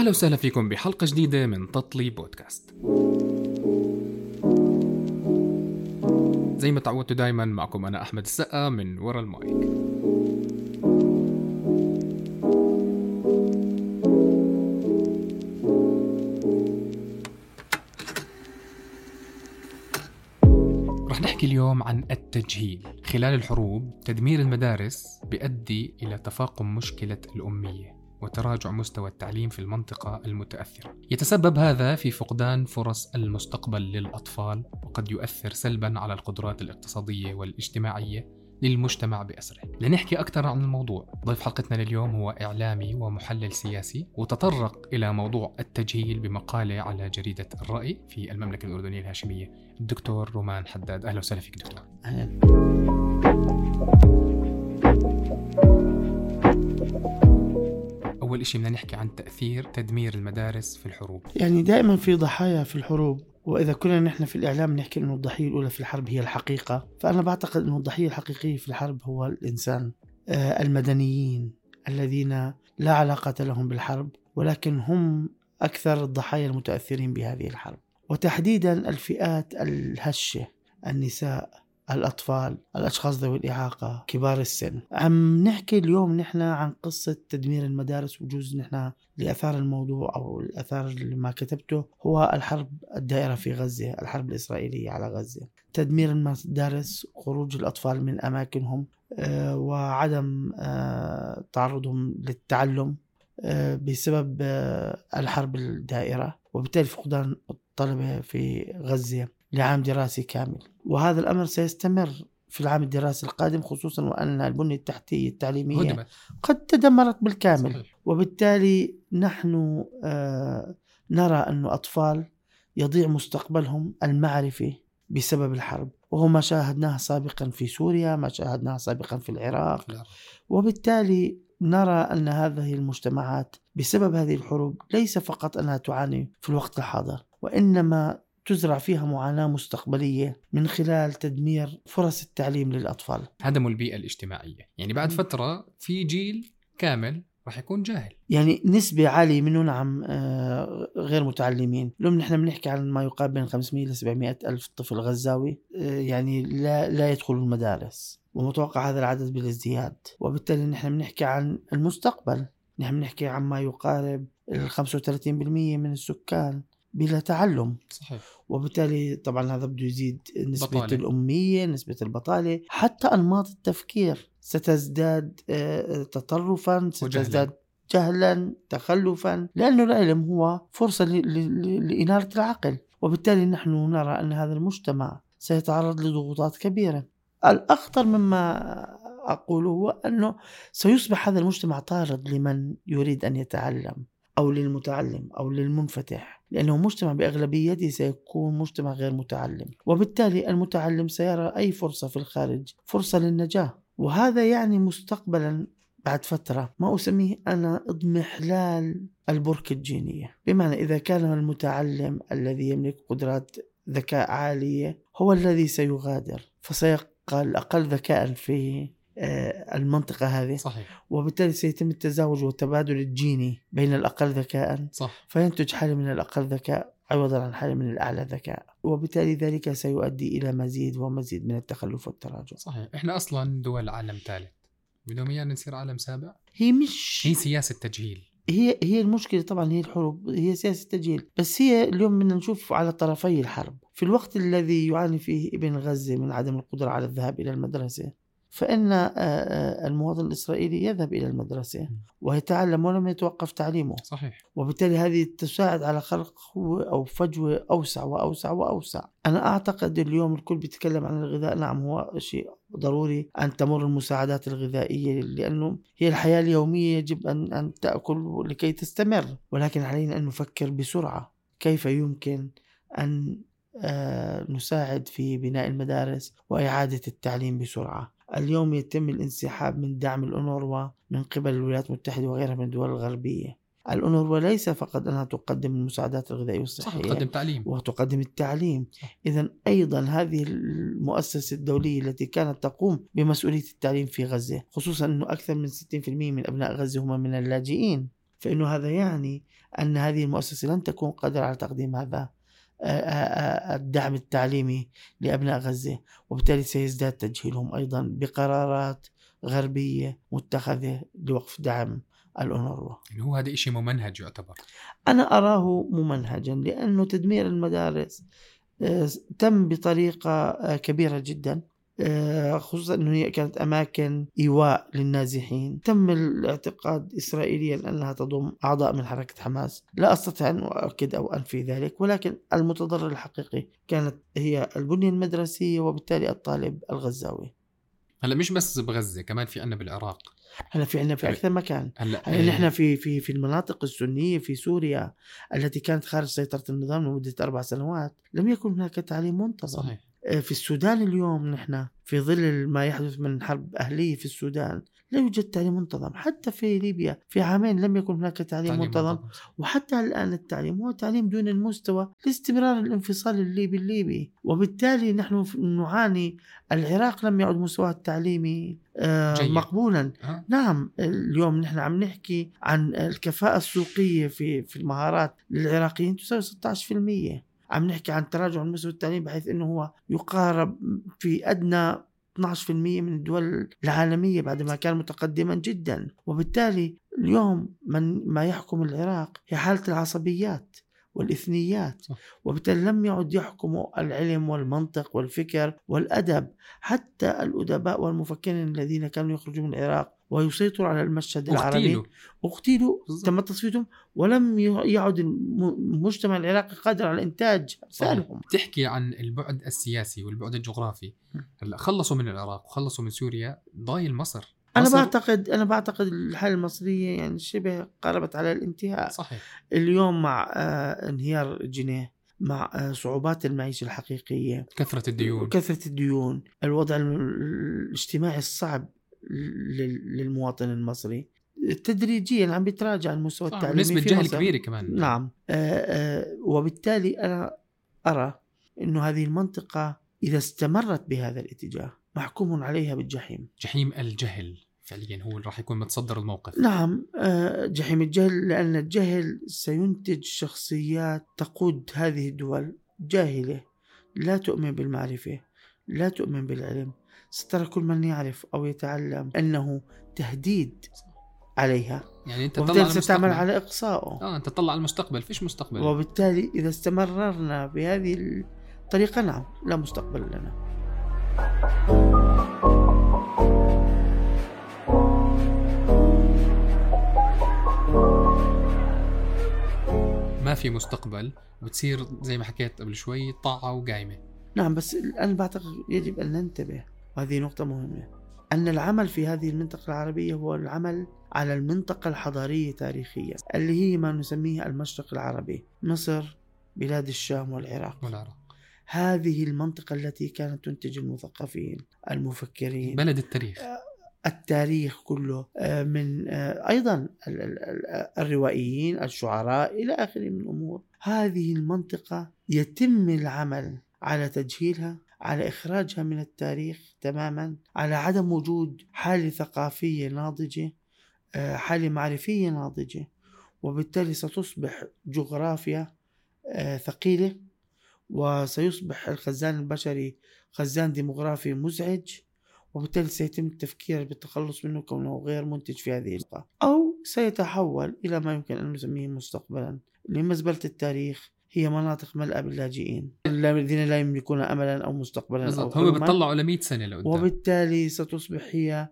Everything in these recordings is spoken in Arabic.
أهلا وسهلا فيكم بحلقة جديدة من تطلي بودكاست. زي ما تعودتوا دايما معكم أنا أحمد السقا من ورا المايك. رح نحكي اليوم عن التجهيل خلال الحروب تدمير المدارس بيؤدي إلى تفاقم مشكلة الأمية. وتراجع مستوى التعليم في المنطقة المتأثرة. يتسبب هذا في فقدان فرص المستقبل للأطفال وقد يؤثر سلبا على القدرات الاقتصادية والاجتماعية للمجتمع بأسره. لنحكي أكثر عن الموضوع. ضيف حلقتنا لليوم هو إعلامي ومحلل سياسي وتطرق إلى موضوع التجهيل بمقالة على جريدة الرأي في المملكة الأردنية الهاشمية. الدكتور رومان حداد. أهلا وسهلا فيك دكتور. أهلا. أول شيء بدنا نحكي عن تأثير تدمير المدارس في الحروب. يعني دائما في ضحايا في الحروب وإذا كنا نحن في الإعلام نحكي إنه الضحية الأولى في الحرب هي الحقيقة فأنا بعتقد إنه الضحية الحقيقية في الحرب هو الإنسان آه، المدنيين الذين لا علاقة لهم بالحرب ولكن هم أكثر الضحايا المتأثرين بهذه الحرب. وتحديدا الفئات الهشة النساء. الأطفال الأشخاص ذوي الإعاقة كبار السن. عم نحكي اليوم نحن عن قصة تدمير المدارس وجوز نحن لأثار الموضوع أو الأثار اللي ما كتبته هو الحرب الدائرة في غزة الحرب الإسرائيلية على غزة. تدمير المدارس خروج الأطفال من أماكنهم آه، وعدم آه، تعرضهم للتعلم آه، بسبب الحرب الدائرة وبالتالي فقدان الطلبة في غزة. لعام دراسي كامل. وهذا الأمر سيستمر في العام الدراسي القادم خصوصا وأن البنية التحتية التعليمية هدمت. قد تدمرت بالكامل. صحيح. وبالتالي نحن آه، نرى أن أطفال يضيع مستقبلهم المعرفي بسبب الحرب. وهو ما شاهدناه سابقا في سوريا ما شاهدناه سابقا في العراق. في العراق. وبالتالي نرى أن هذه المجتمعات بسبب هذه الحروب ليس فقط أنها تعاني في الوقت الحاضر وإنما تزرع فيها معاناة مستقبلية من خلال تدمير فرص التعليم للأطفال. هدموا البيئة الاجتماعية. يعني بعد. فترة في جيل كامل راح يكون جاهل. يعني نسبة عالية منهم عم آه، غير متعلمين. اليوم نحن بنحكي عن ما يقارب بين 500 ل 700 ألف طفل غزاوي آه، يعني لا, لا يدخلوا المدارس. ومتوقع هذا العدد بالازدياد. وبالتالي نحن بنحكي عن المستقبل. نحن بنحكي عن ما يقارب ال 35% من السكان. بلا تعلم. صحيح. وبالتالي طبعا هذا بده يزيد نسبة بطالة. الأمية نسبة البطالة. حتى أنماط التفكير ستزداد آه، تطرفا ستزداد جهلا تخلفا لأنه العلم هو فرصة لإنارة العقل. وبالتالي نحن نرى أن هذا المجتمع سيتعرض لضغوطات كبيرة. الأخطر مما أقوله هو أنه سيصبح هذا المجتمع طارد لمن يريد أن يتعلم. أو للمتعلم أو للمنفتح لأنه مجتمع بأغلبيته سيكون مجتمع غير متعلم وبالتالي المتعلم سيرى أي فرصة في الخارج فرصة للنجاة وهذا يعني مستقبلا بعد فترة ما أسميه أنا اضمحلال البركة الجينية بمعنى إذا كان المتعلم الذي يملك قدرات ذكاء عالية هو الذي سيغادر فسيبقى الأقل ذكاء في المنطقة هذه. صحيح. وبالتالي سيتم التزاوج والتبادل الجيني بين الأقل ذكاء صح. فينتج حالة من الأقل ذكاء عوضا عن حالة من الأعلى ذكاء. وبالتالي ذلك سيؤدي إلى مزيد ومزيد من التخلف والتراجع. صحيح. إحنا أصلا دول عالم ثالث. بدهم ايانا نصير عالم سابع. هي مش هي سياسة تجهيل هي هي المشكلة طبعا هي الحروب هي سياسة تجهيل بس هي اليوم بدنا نشوف على طرفي الحرب. في الوقت الذي يعاني فيه ابن غزة من عدم القدرة على الذهاب إلى المدرسة فإن آه، آه، المواطن الإسرائيلي يذهب إلى المدرسة ويتعلم ولم يتوقف تعليمه. صحيح. وبالتالي هذه تساعد على خلق أو فجوة أوسع وأوسع وأوسع. أنا أعتقد اليوم الكل بيتكلم عن الغذاء. نعم هو شيء ضروري أن تمر المساعدات الغذائية لأنه هي الحياة اليومية يجب أن, أن تأكل لكي تستمر. ولكن علينا أن نفكر بسرعة كيف يمكن أن آه، نساعد في بناء المدارس وإعادة التعليم بسرعة. اليوم يتم الانسحاب من دعم الأونروا من قبل الولايات المتحدة وغيرها من الدول الغربية. الأونروا ليس فقط أنها تقدم المساعدات الغذائية صح والصحية تقدم تعليم. وتقدم التعليم. إذا أيضا هذه المؤسسة الدولية التي كانت تقوم بمسؤولية التعليم في غزة خصوصا أنه أكثر من 60% من أبناء غزة هم من اللاجئين. فإنه هذا يعني أن هذه المؤسسة لن تكون قادرة على تقديم هذا. الدعم التعليمي لأبناء غزة وبالتالي سيزداد تجهيلهم أيضا بقرارات غربية متخذة لوقف دعم الأونروا. يعني هو هذا شيء ممنهج يعتبر. أنا أراه ممنهجا لأنه تدمير المدارس تم بطريقة كبيرة جدا. آه، خصوصا إنه هي كانت أماكن إيواء للنازحين. تم الاعتقاد اسرائيليا أنها تضم أعضاء من حركة حماس. لا أستطيع أن أؤكد أو أنفي ذلك ولكن المتضرر الحقيقي كانت هي البنية المدرسية وبالتالي الطالب الغزاوي. هلا مش بس بغزة كمان في عنا بالعراق. هلا في عندنا في أكثر مكان. هلا هلا نحن في في في المناطق السنية في سوريا التي كانت خارج سيطرة النظام لمدة أربع سنوات لم يكن هناك تعليم منتظم. صحيح. آه، في السودان اليوم نحن في ظل ما يحدث من حرب أهلية في السودان لا يوجد تعليم منتظم. حتى في ليبيا في عامين لم يكن هناك تعليم, تعليم منتظم وحتى الآن التعليم هو تعليم دون المستوى لاستمرار الانفصال الليبي الليبي. وبالتالي نحن نعاني العراق لم يعد مستواه التعليمي آه، مقبولا. أه. نعم اليوم نحن عم نحكي عن الكفاءة السوقية في في المهارات للعراقيين تساوي 16% عم نحكي عن تراجع المستوى التعليم بحيث إنه هو يقارب في أدنى 12% من الدول العالمية بعد ما كان متقدما جدا. وبالتالي اليوم من ما يحكم العراق هي حالة العصبيات والإثنيات. وبالتالي لم يعد يحكم العلم والمنطق والفكر والأدب حتى الأدباء والمفكرين الذين كانوا يخرجون من العراق ويسيطروا على المشهد العربي. اغتيلوا تم تصفيتهم ولم يعد المجتمع العراقي قادر على إنتاج امثالهم تحكي عن البعد السياسي والبعد الجغرافي. هلا خلصوا من العراق وخلصوا من سوريا ضايل مصر. أنا بعتقد أنا بعتقد الحالة المصرية يعني شبه قربت على الانتهاء. صحيح. اليوم مع آه انهيار الجنيه مع آه صعوبات المعيشة الحقيقية. كثرة الديون. كثرة الديون. الوضع الاجتماعي الصعب. للمواطن المصري. تدريجيا عم بيتراجع المستوى التعليمي نسبة جهل كبيرة كمان. نعم. آآ آه، آآ وبالتالي أنا أرى أنه هذه المنطقة إذا استمرت بهذا الاتجاه محكوم عليها بالجحيم. جحيم الجهل فعليا هو راح يكون متصدر الموقف. نعم. آه، جحيم الجهل لأن الجهل سينتج شخصيات تقود هذه الدول جاهلة. لا تؤمن بالمعرفة لا تؤمن بالعلم سترى كل من يعرف أو يتعلم أنه تهديد عليها. يعني أنت تطلع ستعمل على إقصائه. آه أنت تطلع على المستقبل. فيش مستقبل. وبالتالي إذا استمررنا بهذه الطريقة نعم لا مستقبل لنا. ما في مستقبل بتصير زي ما حكيت قبل شوي طاعة وقايمة. نعم بس الآن بعتقد يجب أن ننتبه وهذه نقطة مهمة. أن العمل في هذه المنطقة العربية هو العمل على المنطقة الحضارية تاريخيا اللي هي ما نسميه المشرق العربي مصر بلاد الشام والعراق. والعراق. هذه المنطقة التي كانت تنتج المثقفين المفكرين. بلد التاريخ. التاريخ كله آه، من آه، أيضا الروائيين الشعراء إلى آخره من الأمور. هذه المنطقة يتم العمل على تجهيلها على إخراجها من التاريخ تماما على عدم وجود حالة ثقافية ناضجة آه، حالة معرفية ناضجة. وبالتالي ستصبح جغرافيا آه، ثقيلة وسيصبح الخزان البشري خزان ديموغرافي مزعج وبالتالي سيتم التفكير بالتخلص منه كونه غير منتج في هذه الوقت أو سيتحول إلى ما يمكن أن نسميه مستقبلا لمزبلة التاريخ هي مناطق ملأى باللاجئين. الذين لا يملكون املا أو مستقبلا بالضبط هم بيطلعوا ل 100 سنة لقدام. وبالتالي ستصبح هي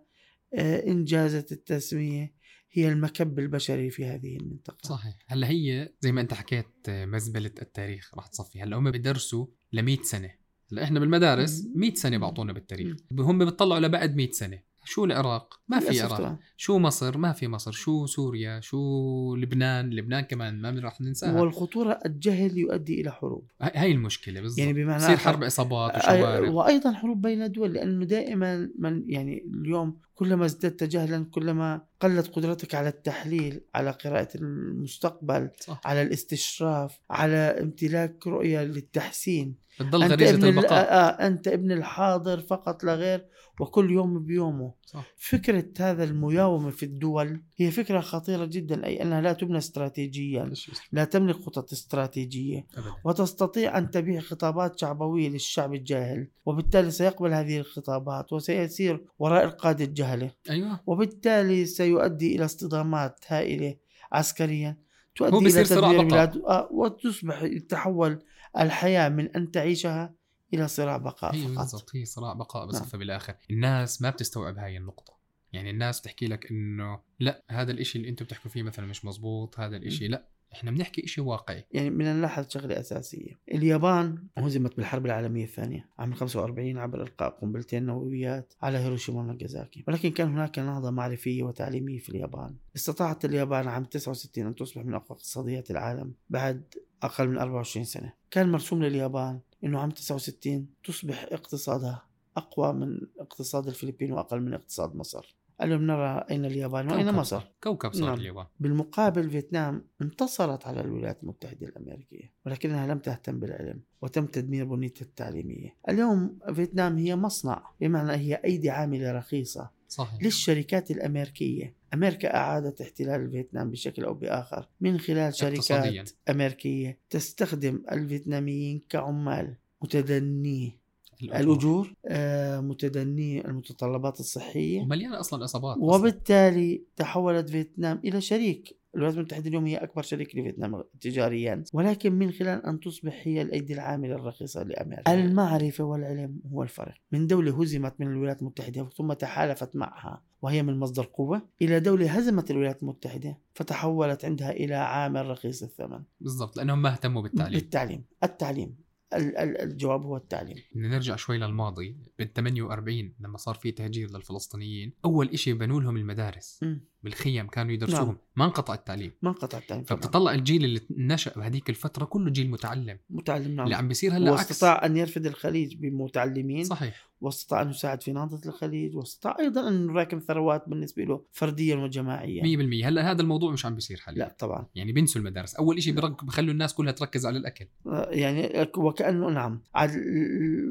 آه، ان جازت التسمية هي المكب البشري في هذه المنطقة. صحيح. هلا هي زي ما أنت حكيت آه، مزبلة التاريخ راح تصفي. هلا هم بيدرسوا ل 100 سنة. هلا إحنا بالمدارس 100 سنة بعطونا بالتاريخ. هم بيطلعوا لبعد 100 سنة. شو العراق؟ ما في عراق شو مصر؟ ما في مصر شو سوريا؟ شو لبنان؟ لبنان كمان ما راح ننساها والخطورة الجهل يؤدي إلى حروب هاي المشكلة بالضبط يعني بمعنى تصير حرب عصابات وشوارع وأيضا حروب بين الدول لأنه دائما من يعني اليوم كلما ازددت جهلا كلما قلت قدرتك على التحليل على قراءة المستقبل صح. على الاستشراف على امتلاك رؤية للتحسين بتضل أنت غريزة ابن ال- البقاء. آه أنت ابن الحاضر فقط لا غير وكل يوم بيومه. صح. فكرة هذا المياومة في الدول هي فكرة خطيرة جدا أي أنها لا تبنى استراتيجيا؟ لا تملك خطط استراتيجية. ابدا. وتستطيع أن تبيع خطابات شعبوية للشعب الجاهل وبالتالي سيقبل هذه الخطابات وسيسير وراء القادة الجهلة أيوه. وبالتالي سيؤدي إلى اصطدامات هائلة عسكريا تؤدي صراع تدمير. بلاد آه، وتصبح تحول الحياة من أن تعيشها إلى صراع بقاء هي فقط. بالضبط هي صراع بقاء نعم. بصفى بالآخر. الناس ما بتستوعب هاي النقطة. يعني الناس بتحكي لك إنه لا هذا الإشي اللي أنتم بتحكوا فيه مثلا مش مزبوط هذا الإشي لا. إحنا بنحكي إشي واقعي. يعني بدنا نلاحظ شغلة أساسية. اليابان هزمت بالحرب العالمية الثانية عام 45 عبر إلقاء قنبلتين نوويات على هيروشيما وناغازاكي ولكن كان هناك نهضة معرفية وتعليمية في اليابان. استطاعت اليابان عام 69 أن تصبح من أقوى اقتصاديات العالم بعد أقل من 24 سنة. كان مرسوم لليابان أنه عام 69 تصبح اقتصادها أقوى من اقتصاد الفلبين وأقل من اقتصاد مصر. اليوم نرى أين اليابان وأين كوكب مصر صار. كوكب صار نعم. اليابان بالمقابل فيتنام انتصرت على الولايات المتحدة الأمريكية ولكنها لم تهتم بالعلم وتم تدمير بنيتها التعليمية اليوم فيتنام هي مصنع بمعنى هي أيدي عاملة رخيصة صحيح للشركات الأمريكية أمريكا أعادت احتلال فيتنام بشكل أو بآخر من خلال اقتصادياً. شركات أمريكية تستخدم الفيتناميين كعمال متدني الأجور. آه، متدني المتطلبات الصحية. ومليانة أصلا اصابات أصلاً. وبالتالي تحولت فيتنام إلى شريك. الولايات المتحدة اليوم هي أكبر شريك لفيتنام تجاريا. ولكن من خلال أن تصبح هي الأيدي العاملة الرخيصة لأمريكا. المعرفة والعلم هو الفرق. من دولة هزمت من الولايات المتحدة ثم تحالفت معها وهي من مصدر قوة إلى دولة هزمت الولايات المتحدة فتحولت عندها إلى عامل رخيص الثمن. بالضبط لأنهم ما اهتموا بالتعليم. بالتعليم. التعليم. ال- ال- الجواب هو التعليم نرجع شوي للماضي بال 48 لما صار في تهجير للفلسطينيين أول إشي بنوا لهم المدارس مم. بالخيم كانوا يدرسوهم. نعم. ما انقطع التعليم. ما انقطع التعليم. فبتطلع الجيل اللي نشأ بهذيك الفترة كله جيل متعلم. متعلم نعم. اللي عم بيصير هلا عكس. واستطاع أن يرفد الخليج بمتعلمين. صحيح. واستطاع أن يساعد في نهضة الخليج. واستطاع أيضا أن يراكم ثروات بالنسبة له فرديا وجماعيا. 100% هلا هذا الموضوع مش عم بيصير حاليا. لا طبعا. يعني بينسوا المدارس. أول برك بخلوا الناس كلها تركز على الأكل. آه، يعني وكأنه نعم.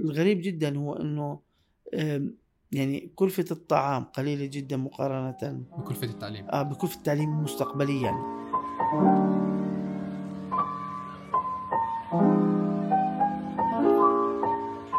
الغريب جدا هو آم، يعني كلفة الطعام قليلة جدا مقارنة بكلفة التعليم. آه، بكلفة التعليم مستقبليا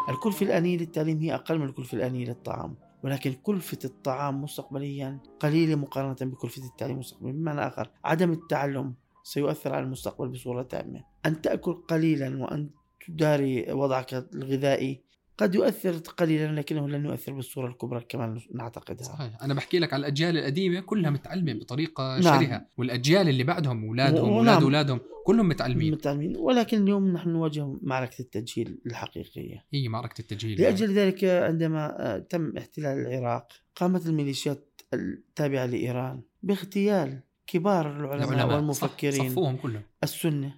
الكلفة الآنية للتعليم هي أقل من الكلفة الآنية للطعام ولكن كلفة الطعام مستقبليا قليلة مقارنة بكلفة التعليم مستقبليا بمعنى آخر عدم التعلم سيؤثر على المستقبل بصورة تامة أن تأكل قليلا وأن تداري وضعك الغذائي قد يؤثر قليلا لكنه لن يؤثر بالصورة الكبرى كما نعتقدها. صحيح. أنا بحكي لك على الأجيال القديمة كلها متعلمة بطريقة نعم. شرهه والأجيال اللي بعدهم أولادهم ونعم. واولاد أولادهم كلهم متعلمين. متعلمين. ولكن اليوم نحن نواجه معركة التجهيل الحقيقية. هي معركة التجهيل لأجل ذلك عندما آه، تم احتلال العراق قامت الميليشيات التابعة لإيران باغتيال كبار العلماء العلماء. والمفكرين. صح صفوهم كلهم. السنة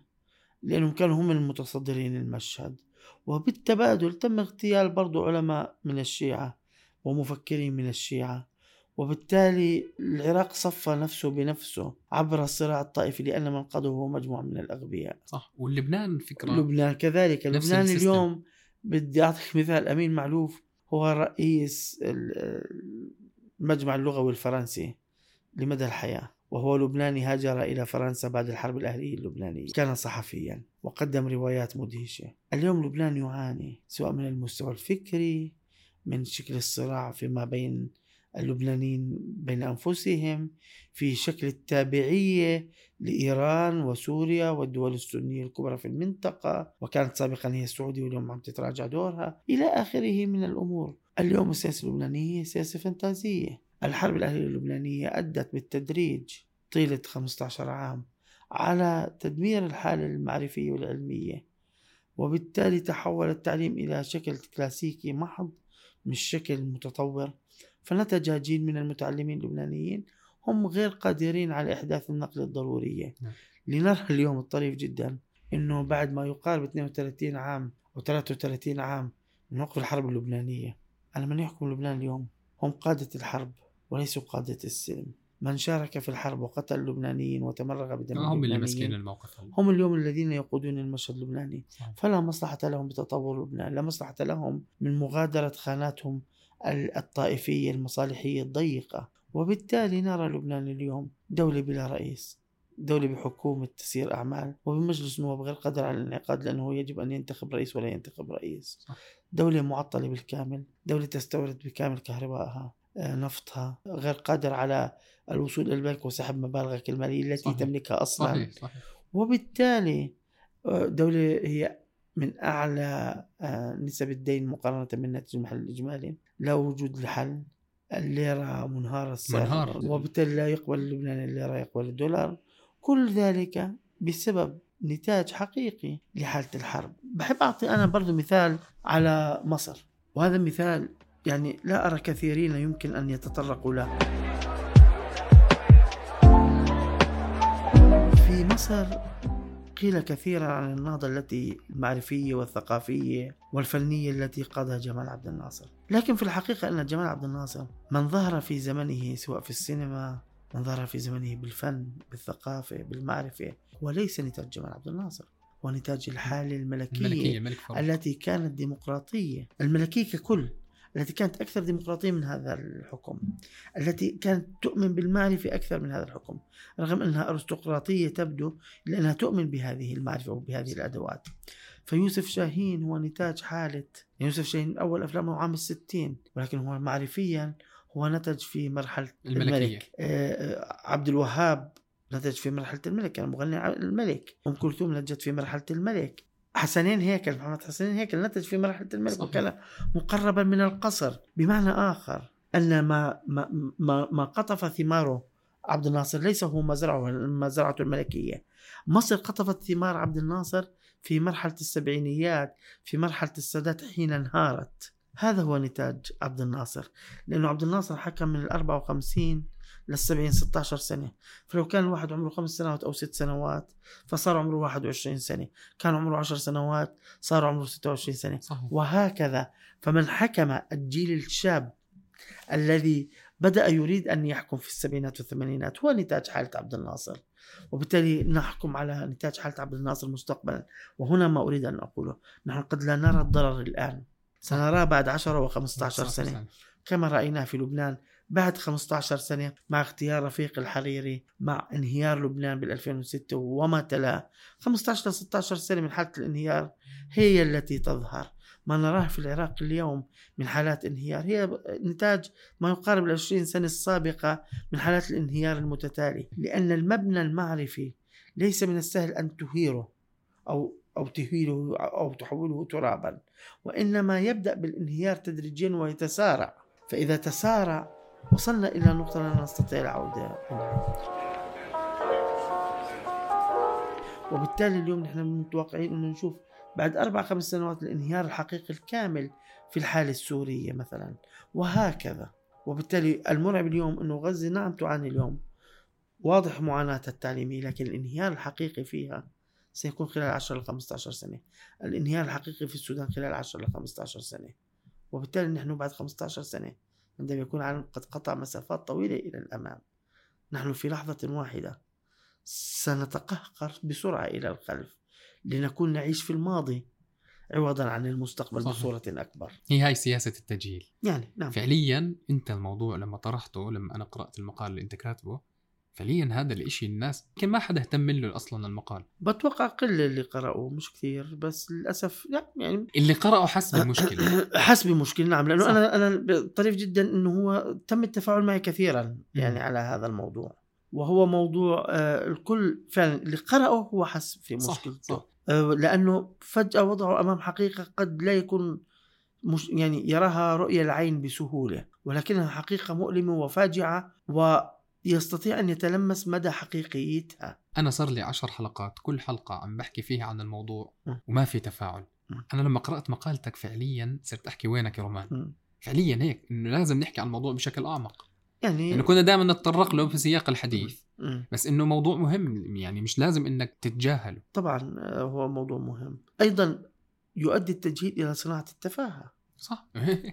لأنهم كانوا هم المتصدرين المشهد وبالتبادل تم اغتيال برضو علماء من الشيعة ومفكرين من الشيعة وبالتالي العراق صفى نفسه بنفسه عبر الصراع الطائفي لأن من قاده هو مجموعة من الأغبياء. صح واللبنان فكرة لبنان كذلك. نفس لبنان السيستم. اليوم بدي أعطيك مثال أمين معلوف هو رئيس ال- المجمع اللغوي الفرنسي لمدى الحياة. وهو لبناني هاجر إلى فرنسا بعد الحرب الأهلية اللبنانية. كان صحفيا وقدم روايات مدهشة. اليوم لبنان يعاني سواء من المستوى الفكري من شكل الصراع فيما بين اللبنانيين بين أنفسهم في شكل التابعية لإيران وسوريا والدول السنية الكبرى في المنطقة. وكانت سابقا هي السعودية واليوم عم تتراجع دورها. إلى آخره من الأمور. اليوم السياسة اللبنانية سياسة فانتازية. الحرب الأهلية اللبنانية أدت بالتدريج طيلة 15 عام على تدمير الحالة المعرفية والعلمية وبالتالي تحول التعليم إلى شكل كلاسيكي محض مش شكل متطور. فنتج جيل من المتعلمين اللبنانيين هم غير قادرين على إحداث النقلة الضرورية. نعم. لنرى اليوم الطريف جدا أنه بعد ما يقارب 32 عام أو 33 عام من وقف الحرب اللبنانية. على من يحكم لبنان اليوم؟ هم قادة الحرب. وليسوا قادة السلم من شارك في الحرب وقتل اللبنانيين وتمرغ بدم هم اللي ماسكين الموقف. هم اليوم الذين يقودون المشهد اللبناني صح. فلا مصلحة لهم بتطور لبنان لا مصلحة لهم من مغادرة خاناتهم ال- الطائفية المصالحية الضيقة وبالتالي نرى لبنان اليوم دولة بلا رئيس دولة بحكومة تسير أعمال وبمجلس النواب غير قادر على الانعقاد لأنه يجب أن ينتخب رئيس ولا ينتخب رئيس صح. دولة معطلة بالكامل دولة تستورد بكامل كهربائها آه، نفطها غير قادر على الوصول إلى البنك وسحب مبالغك المالية التي صحيح. تملكها أصلا. صحيح صحيح. وبالتالي آه، دولة هي من أعلى آه، نسب الدين مقارنة بالناتج المحلي الإجمالي. لا وجود لحل الليرة منهارة السعر. منهارة. وبالتالي لا يقبل اللبناني الليرة يقبل الدولار. كل ذلك بسبب نتاج حقيقي لحالة الحرب. بحب أعطي أنا برضو مثال على مصر. وهذا مثال يعني لا أرى كثيرين يمكن أن يتطرقوا له. في مصر قيل كثيرا عن النهضة التي المعرفية والثقافية والفنية التي قادها جمال عبد الناصر. لكن في الحقيقة أن جمال عبد الناصر من ظهر في زمنه سواء في السينما من ظهر في زمنه بالفن بالثقافة بالمعرفة وليس نتاج جمال عبد الناصر ونتاج الحالة الملكية, الملكية ملك فاروق التي كانت ديمقراطية. الملكية ككل. التي كانت أكثر ديمقراطية من هذا الحكم التي كانت تؤمن بالمعرفة أكثر من هذا الحكم رغم أنها أرستقراطية تبدو لأنها تؤمن بهذه المعرفة وبهذه الأدوات. فيوسف شاهين هو نتاج حالة يعني يوسف شاهين أول أفلامه عام الستين ولكن هو معرفيا هو نتج في مرحلة الملكية. الملك. آه، آه، عبد الوهاب نتج في مرحلة الملك كان مغني ع- الملك. أم كلثوم نتجت في مرحلة الملك. حسنين هيكل محمد حسنين هيكل نتج في مرحلة الملك. وكان مقربا من القصر. بمعنى آخر أن ما ما ما, ما قطف ثماره عبد الناصر ليس هو مزرعه مزرعته الملكية. مصر قطفت ثمار عبد الناصر في مرحلة السبعينيات في مرحلة السادات حين انهارت. هذا هو نتاج عبد الناصر. لأنه عبد الناصر حكم من ال 54 لل 70 16 سنة. فلو كان الواحد عمره خمس سنوات أو ست سنوات فصار عمره 21 سنة. كان عمره 10 سنوات صار عمره 26 سنة. صحيح. وهكذا. فمن حكم الجيل الشاب الذي بدأ يريد أن يحكم في السبعينات والثمانينات هو نتاج حالة عبد الناصر. وبالتالي نحكم على نتاج حالة عبد الناصر مستقبلا. وهنا ما أريد أن أقوله. نحن قد لا نرى الضرر الآن. سنراه بعد 10 و15 سنة. كما رأينا في لبنان بعد 15 سنة مع اختيار رفيق الحريري مع انهيار لبنان بال 2006 وما تلاه 15 ل 16 سنة من حالة الانهيار هي التي تظهر. ما نراه في العراق اليوم من حالات انهيار. هي نتاج ما يقارب ال 20 سنة السابقة من حالات الانهيار المتتالي لأن المبنى المعرفي ليس من السهل أن تهيره أو أو تهيله أو تحوله ترابا وإنما يبدأ بالانهيار تدريجيا ويتسارع. فإذا تسارع وصلنا إلى نقطة لا نستطيع العودة منها وبالتالي اليوم نحن متوقعين أنه نشوف بعد أربع خمس سنوات الانهيار الحقيقي الكامل في الحالة السورية مثلا. وهكذا. وبالتالي المرعب اليوم أنه غزة نعم تعاني اليوم. واضح معاناتها التعليمية لكن الانهيار الحقيقي فيها سيكون خلال 10 ل 15 سنة. الانهيار الحقيقي في السودان خلال 10 ل 15 سنة. وبالتالي نحن بعد 15 سنة عندما يكون العالم قد قطع مسافات طويلة إلى الأمام. نحن في لحظة واحدة سنتقهقر بسرعة إلى الخلف لنكون نعيش في الماضي عوضا عن المستقبل صحيح. بصورة أكبر. هي هاي سياسة التجهيل. يعني نعم. فعليا أنت الموضوع لما طرحته لما أنا قرأت المقال اللي أنت كاتبه فعليا هذا الإشي الناس يمكن ما حدا اهتم له أصلا المقال. بتوقع قلة اللي قرأوه مش كثير بس للأسف لا يعني اللي قرأه حس بالمشكلة حسب مشكلة نعم لأنه صح. أنا أنا طريف جدا أنه هو تم التفاعل معي كثيرا يعني مم. على هذا الموضوع. وهو موضوع آه، الكل فعلا اللي قرأه هو حس في صح مشكلته. صح. آه، لأنه فجأة وضعه أمام حقيقة قد لا يكون مش يعني يراها رؤية العين بسهولة ولكنها حقيقة مؤلمة وفاجعة ويستطيع أن يتلمس مدى حقيقيتها. أنا صار لي عشر حلقات كل حلقة عم بحكي فيها عن الموضوع م. وما في تفاعل. م. أنا لما قرأت مقالتك فعليا صرت أحكي وينك يا رومان؟ م. فعليا هيك إنه لازم نحكي عن الموضوع بشكل أعمق. يعني لأنه كنا دائما نتطرق له في سياق الحديث. بس إنه موضوع مهم يعني مش لازم إنك تتجاهله. طبعا آه، هو موضوع مهم. أيضا يؤدي التجهيل إلى صناعة التفاهة. صح.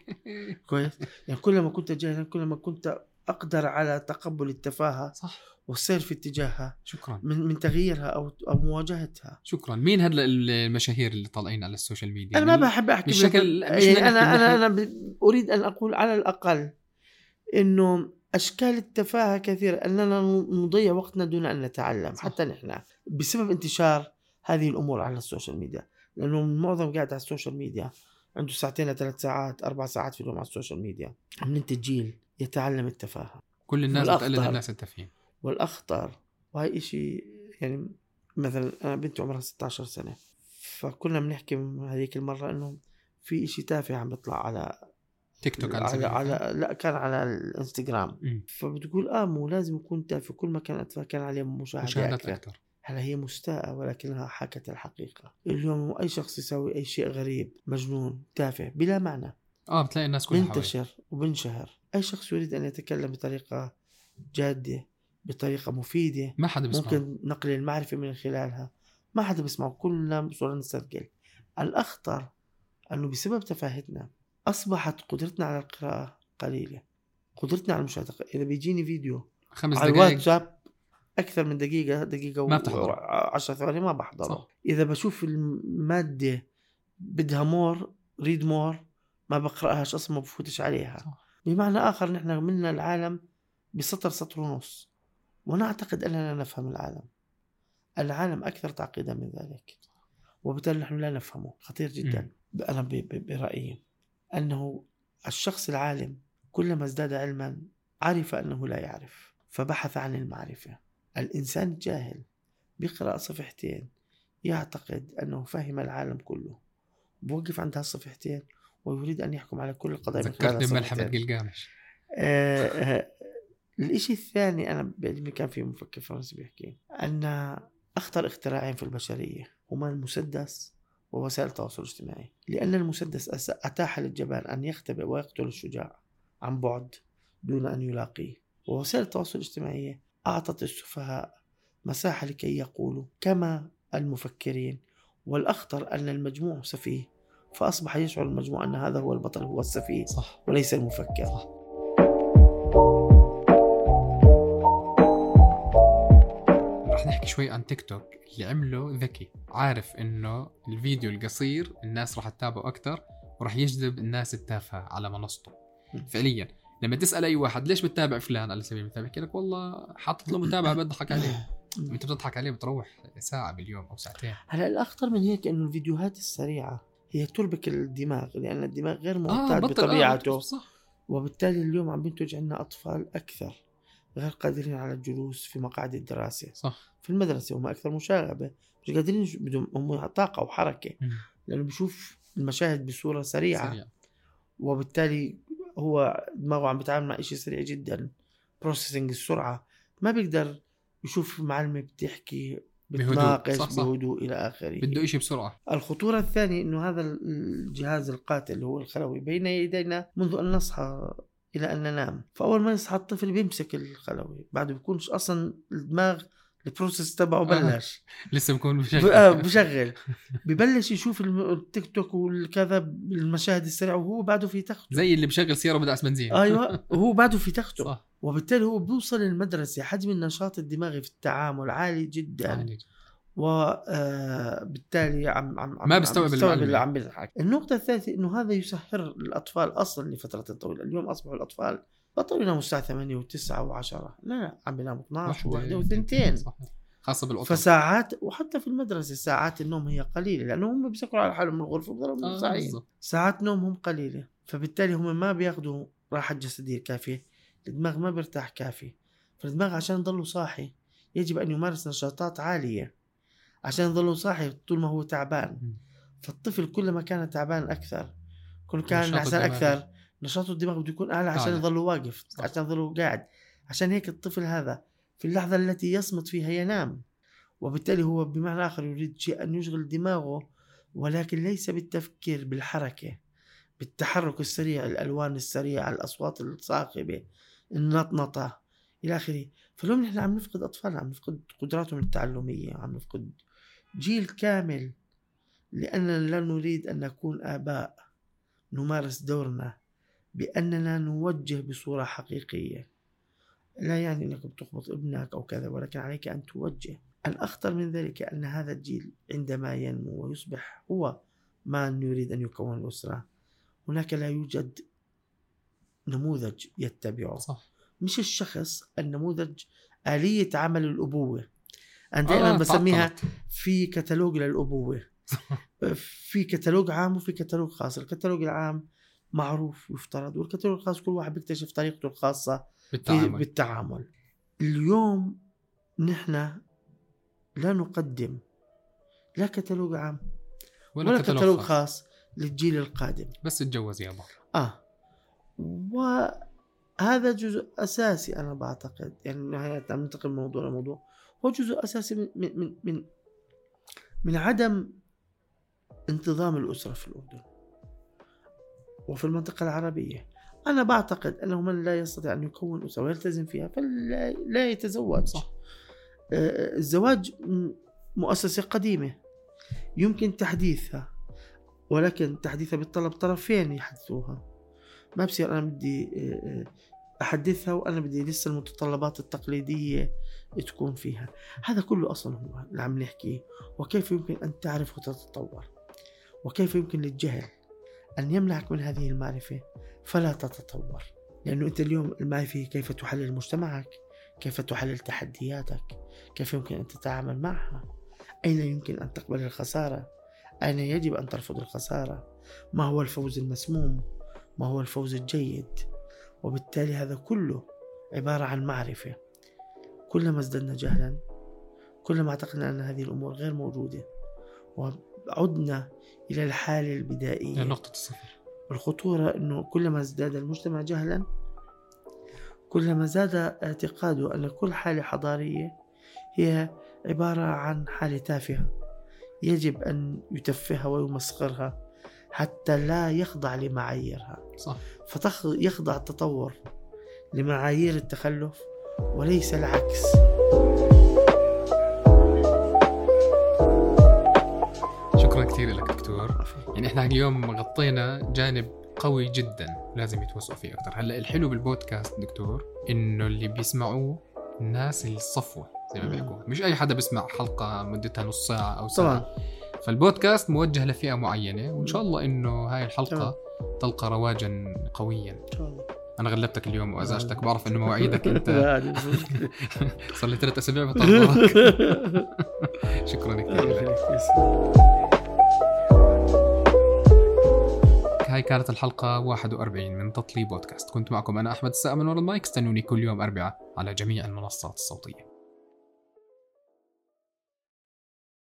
كويس. يعني كلما كنت جاهلا كلما كنت أقدر على تقبل التفاهة صح. والسير في اتجاهها شكرا. من من تغييرها أو أو مواجهتها. شكرا. مين هاد المشاهير اللي طالعين على ال social media؟ أنا ما بحب أحكي بالشكل مش يعني أنا أنا. أنا أريد أن أقول على الأقل إنه أشكال التفاهة كثيرة أننا نضيع وقتنا دون أن نتعلم صح. حتى نحن بسبب انتشار هذه الأمور على ال social media. لأنه معظم قاعد على ال social media عنده ساعتين لثلاث ساعات أربع ساعات في اليوم على ال social media عم ننتج جيل يتعلم التفاهه كل الناس. بتقلد الناس التافهين والأخطر وهي إشي يعني مثلا أنا بنتي عمرها 16 سنة فكنا بنحكي هذيك المرة إنه في إشي تافه عم بيطلع على تيك توك على على. على لا كان على الإنستغرام. فبتقول آه مو لازم يكون تافه كل ما كان أطفال كان عليه مشاهدات أكثر أكثر هلا هي مستاءة ولكنها حكت الحقيقة اليوم أي شخص يسوي أي شيء غريب مجنون تافه بلا معنى آه بتلاقي الناس كلها. بينتشر وبنشهر أي شخص يريد أن يتكلم بطريقة جادة بطريقة مفيدة ما حدا بيسمع ممكن نقل المعرفة من خلالها. ما حدا بيسمعه كلنا بصورة نسجل الأخطر أنه بسبب تفاهتنا أصبحت قدرتنا على القراءة قليلة. قدرتنا على المشاهدة إذا بيجيني فيديو خمس على دقائق الواتساب أكثر من دقيقة دقيقة ما بتحضره. 10 ثواني ما بحضره. صح. إذا بشوف المادة بدها more read more ما بقرأهاش أصلا ما بفوتش عليها. صح. بمعنى آخر نحن منا العالم بسطر سطر ونص ونعتقد أننا نفهم العالم. العالم أكثر تعقيدا من ذلك. وبالتالي نحن لا نفهمه. خطير جدا. أنا برأيي أنه الشخص العالم كلما ازداد علما عرف أنه لا يعرف فبحث عن المعرفة. الإنسان الجاهل بيقرأ صفحتين يعتقد أنه فهم العالم كله. بوقف عند هالصفحتين ويريد أن يحكم على كل القضايا ذكرتني بملحمة. جلجامش. آه، آه، الإشي الثاني أنا بعلمي كان في مفكر فرنسي بيحكي أن أخطر اختراعين في البشرية هما المسدس ووسائل التواصل الاجتماعي. لأن المسدس أتاح للجبان أن يختبئ ويقتل الشجاع عن بعد دون أن يلاقيه. ووسائل التواصل الاجتماعي أعطت السفهاء مساحة لكي يقولوا كما المفكرين. والأخطر أن المجموع سفيه. فأصبح يشعر المجموع أن هذا هو البطل هو السفيه صح. وليس المفكر. صح. رح نحكي شوي عن تيك توك. اللي عمله ذكي. عارف إنه الفيديو القصير الناس رح تتابعه أكثر ورح يجذب الناس التافهة على منصته. فعليا. لما تسأل أي واحد ليش بتتابع فلان؟ على سبيل المثال بحكي لك والله حاطط له متابعة بضحك عليه. أنت بتضحك عليه بتروح ساعة باليوم أو ساعتين. هلا الأخطر من هيك إنه الفيديوهات السريعة هي تربك الدماغ لأن الدماغ غير آه معتاد بطل بطبيعته. آه صح. وبالتالي اليوم عم بينتج عنا أطفال أكثر غير قادرين على الجلوس في مقاعد الدراسة. صح. في المدرسة هم أكثر مشاغبة مش قادرين بدهم هم طاقة وحركة. لأنه بيشوف المشاهد بصورة سريعة. سريع وبالتالي هو دماغه عم بيتعامل مع شيء سريع جدا. بروسيسنج السرعة. ما بيقدر يشوف معلمة بتحكي بهدوء. بتناقش صح، صح. بهدوء إلى آخره. بده إشي بسرعة. الخطورة الثانية أنه هذا الجهاز القاتل اللي هو الخلوي بين يدينا منذ أن نصحى إلى أن ننام. فأول ما يصحى الطفل بيمسك الخلوي. بعده بيكونش أصلا الدماغ ال process تبعه بلش. لسه بكون ب- بشكل آه، بشغل ببلش يشوف التيك توك والكذا المشاهد السريعة وهو بعده في تخته. زي اللي بشغل سيارة بدعس بنزين أيوه وهو بعده في تخته. صح. وبالتالي هو بيوصل المدرسة حجم النشاط الدماغي في التعامل عالي جدا. عادي. وبالتالي عم عم عم ما بيستوعب. اللي عم بيضحك. النقطة الثالثة إنه هذا يسهر الأطفال أصلا لفترة طويلة. اليوم أصبحوا الأطفال بطلوا يناموا الساعة 8 و9 و10 لا لا عم بيناموا 12 وحدة، وواحدة وثنتين. صح. خاصة بالقطط فساعات وحتى في المدرسة ساعات النوم هي قليلة لأنه هم بيسكروا على حالهم من الغرفة بضلوا آه،. ساعات نومهم قليلة. فبالتالي هم ما بياخذوا راحة جسدية كافية. الدماغ ما بيرتاح كافي فالدماغ عشان يضله صاحي يجب أن يمارس نشاطات عالية عشان يضله صاحي طول ما هو تعبان. فالطفل كلما كان تعبان أكثر كل كان عشان الدماغي. أكثر نشاطه الدماغ بده يكون أعلى عشان. يضله واقف صح. عشان يضله قاعد عشان هيك الطفل هذا في اللحظة التي يصمت فيها ينام وبالتالي هو بمعنى آخر يريد شيء أن يشغل دماغه ولكن ليس بالتفكير بالحركة بالتحرك السريع الألوان السريعة الأصوات الصاخبة النطنطة إلى آخره. فاليوم نحن عم نفقد أطفالنا عم نفقد قدراتهم التعلمية عم نفقد جيل كامل. لأننا لا نريد أن نكون آباء. نمارس دورنا بأننا نوجه بصورة حقيقية. لا يعني أنك بتخبط ابنك أو كذا ولكن عليك أن توجه. الأخطر من ذلك أن هذا الجيل عندما ينمو ويصبح هو من يريد أن يكون الأسرة. هناك لا يوجد نموذج يتبعه. صح. مش الشخص النموذج آلية عمل الأبوة. أنا دائما آه بسميها. في كتالوج للأبوة. في كتالوج عام وفي كتالوج خاص. الكتالوج العام معروف يفترض والكتالوج الخاص كل واحد بيكتشف طريقته الخاصة بالتعامل. بالتعامل. اليوم نحن لا نقدم لا كتالوج عام ولا, ولا كتالوج خاص. للجيل القادم. بس اتجوز يابا آه. وهذا جزء أساسي أنا بعتقد يعني نهاية ننتقل من موضوع لموضوع. هو جزء أساسي من من من من عدم انتظام الأسرة في الأردن وفي المنطقة العربية. أنا بعتقد أنه من لا يستطيع أن يكون اسره ويلتزم فيها فلا لا يتزوج. صح. آه، الزواج مؤسسة قديمة. يمكن تحديثها ولكن تحديثها بيتطلب طرفين يحدثوها. ما بصير أنا بدي آه، أحدثها وأنا بدي لسه المتطلبات التقليدية تكون فيها. هذا كله أصلا هو اللي عم نحكيه وكيف يمكن أن تعرف وتتطور؟ وكيف يمكن للجهل أن يمنعك من هذه المعرفة؟ فلا تتطور. لأنه أنت اليوم المعرفة كيف تحلل مجتمعك كيف تحلل تحدياتك كيف يمكن أن تتعامل معها أين يمكن أن تقبل الخسارة أين يجب أن ترفض الخسارة ما هو الفوز المسموم ما هو الفوز الجيد. وبالتالي هذا كله عبارة عن معرفة. كلما ازددنا جهلا كلما اعتقدنا أن هذه الأمور غير موجودة وعدنا إلى الحالة البدائية. نقطة الصفر. الخطورة أنه كلما ازداد المجتمع جهلا كلما زاد اعتقاده أن كل حالة حضارية هي عبارة عن حالة تافهة يجب أن يتفهها ويمسخرها. حتى لا يخضع لمعاييرها. صح. فيخضع التطور لمعايير التخلف وليس العكس. شكرا كثير لك دكتور. يعني إحنا اليوم غطينا جانب قوي جدا لازم يتوسعوا فيه أكثر هلأ الحلو بالبودكاست دكتور إنه اللي بيسمعوه الناس الصفوة زي ما بيحكوا مش أي حدا بيسمع حلقة مدتها نص ساعة أو ساعة. طبعا. فالبودكاست موجه لفئة معينة وإن شاء الله إنه هاي الحلقة تلقى رواجا قويا. إن شاء الله. أنا غلبتك اليوم وازعجتك بعرف إنه مواعيدك أنت. صار لي ثلاث أسابيع بطلعك. شكرا كثير لك يسلمك. هاي كانت الحلقة 41 من تطلي بودكاست. كنت معكم أنا أحمد السقا من ورا المايك استنوني كل يوم أربعاء على جميع المنصات الصوتية.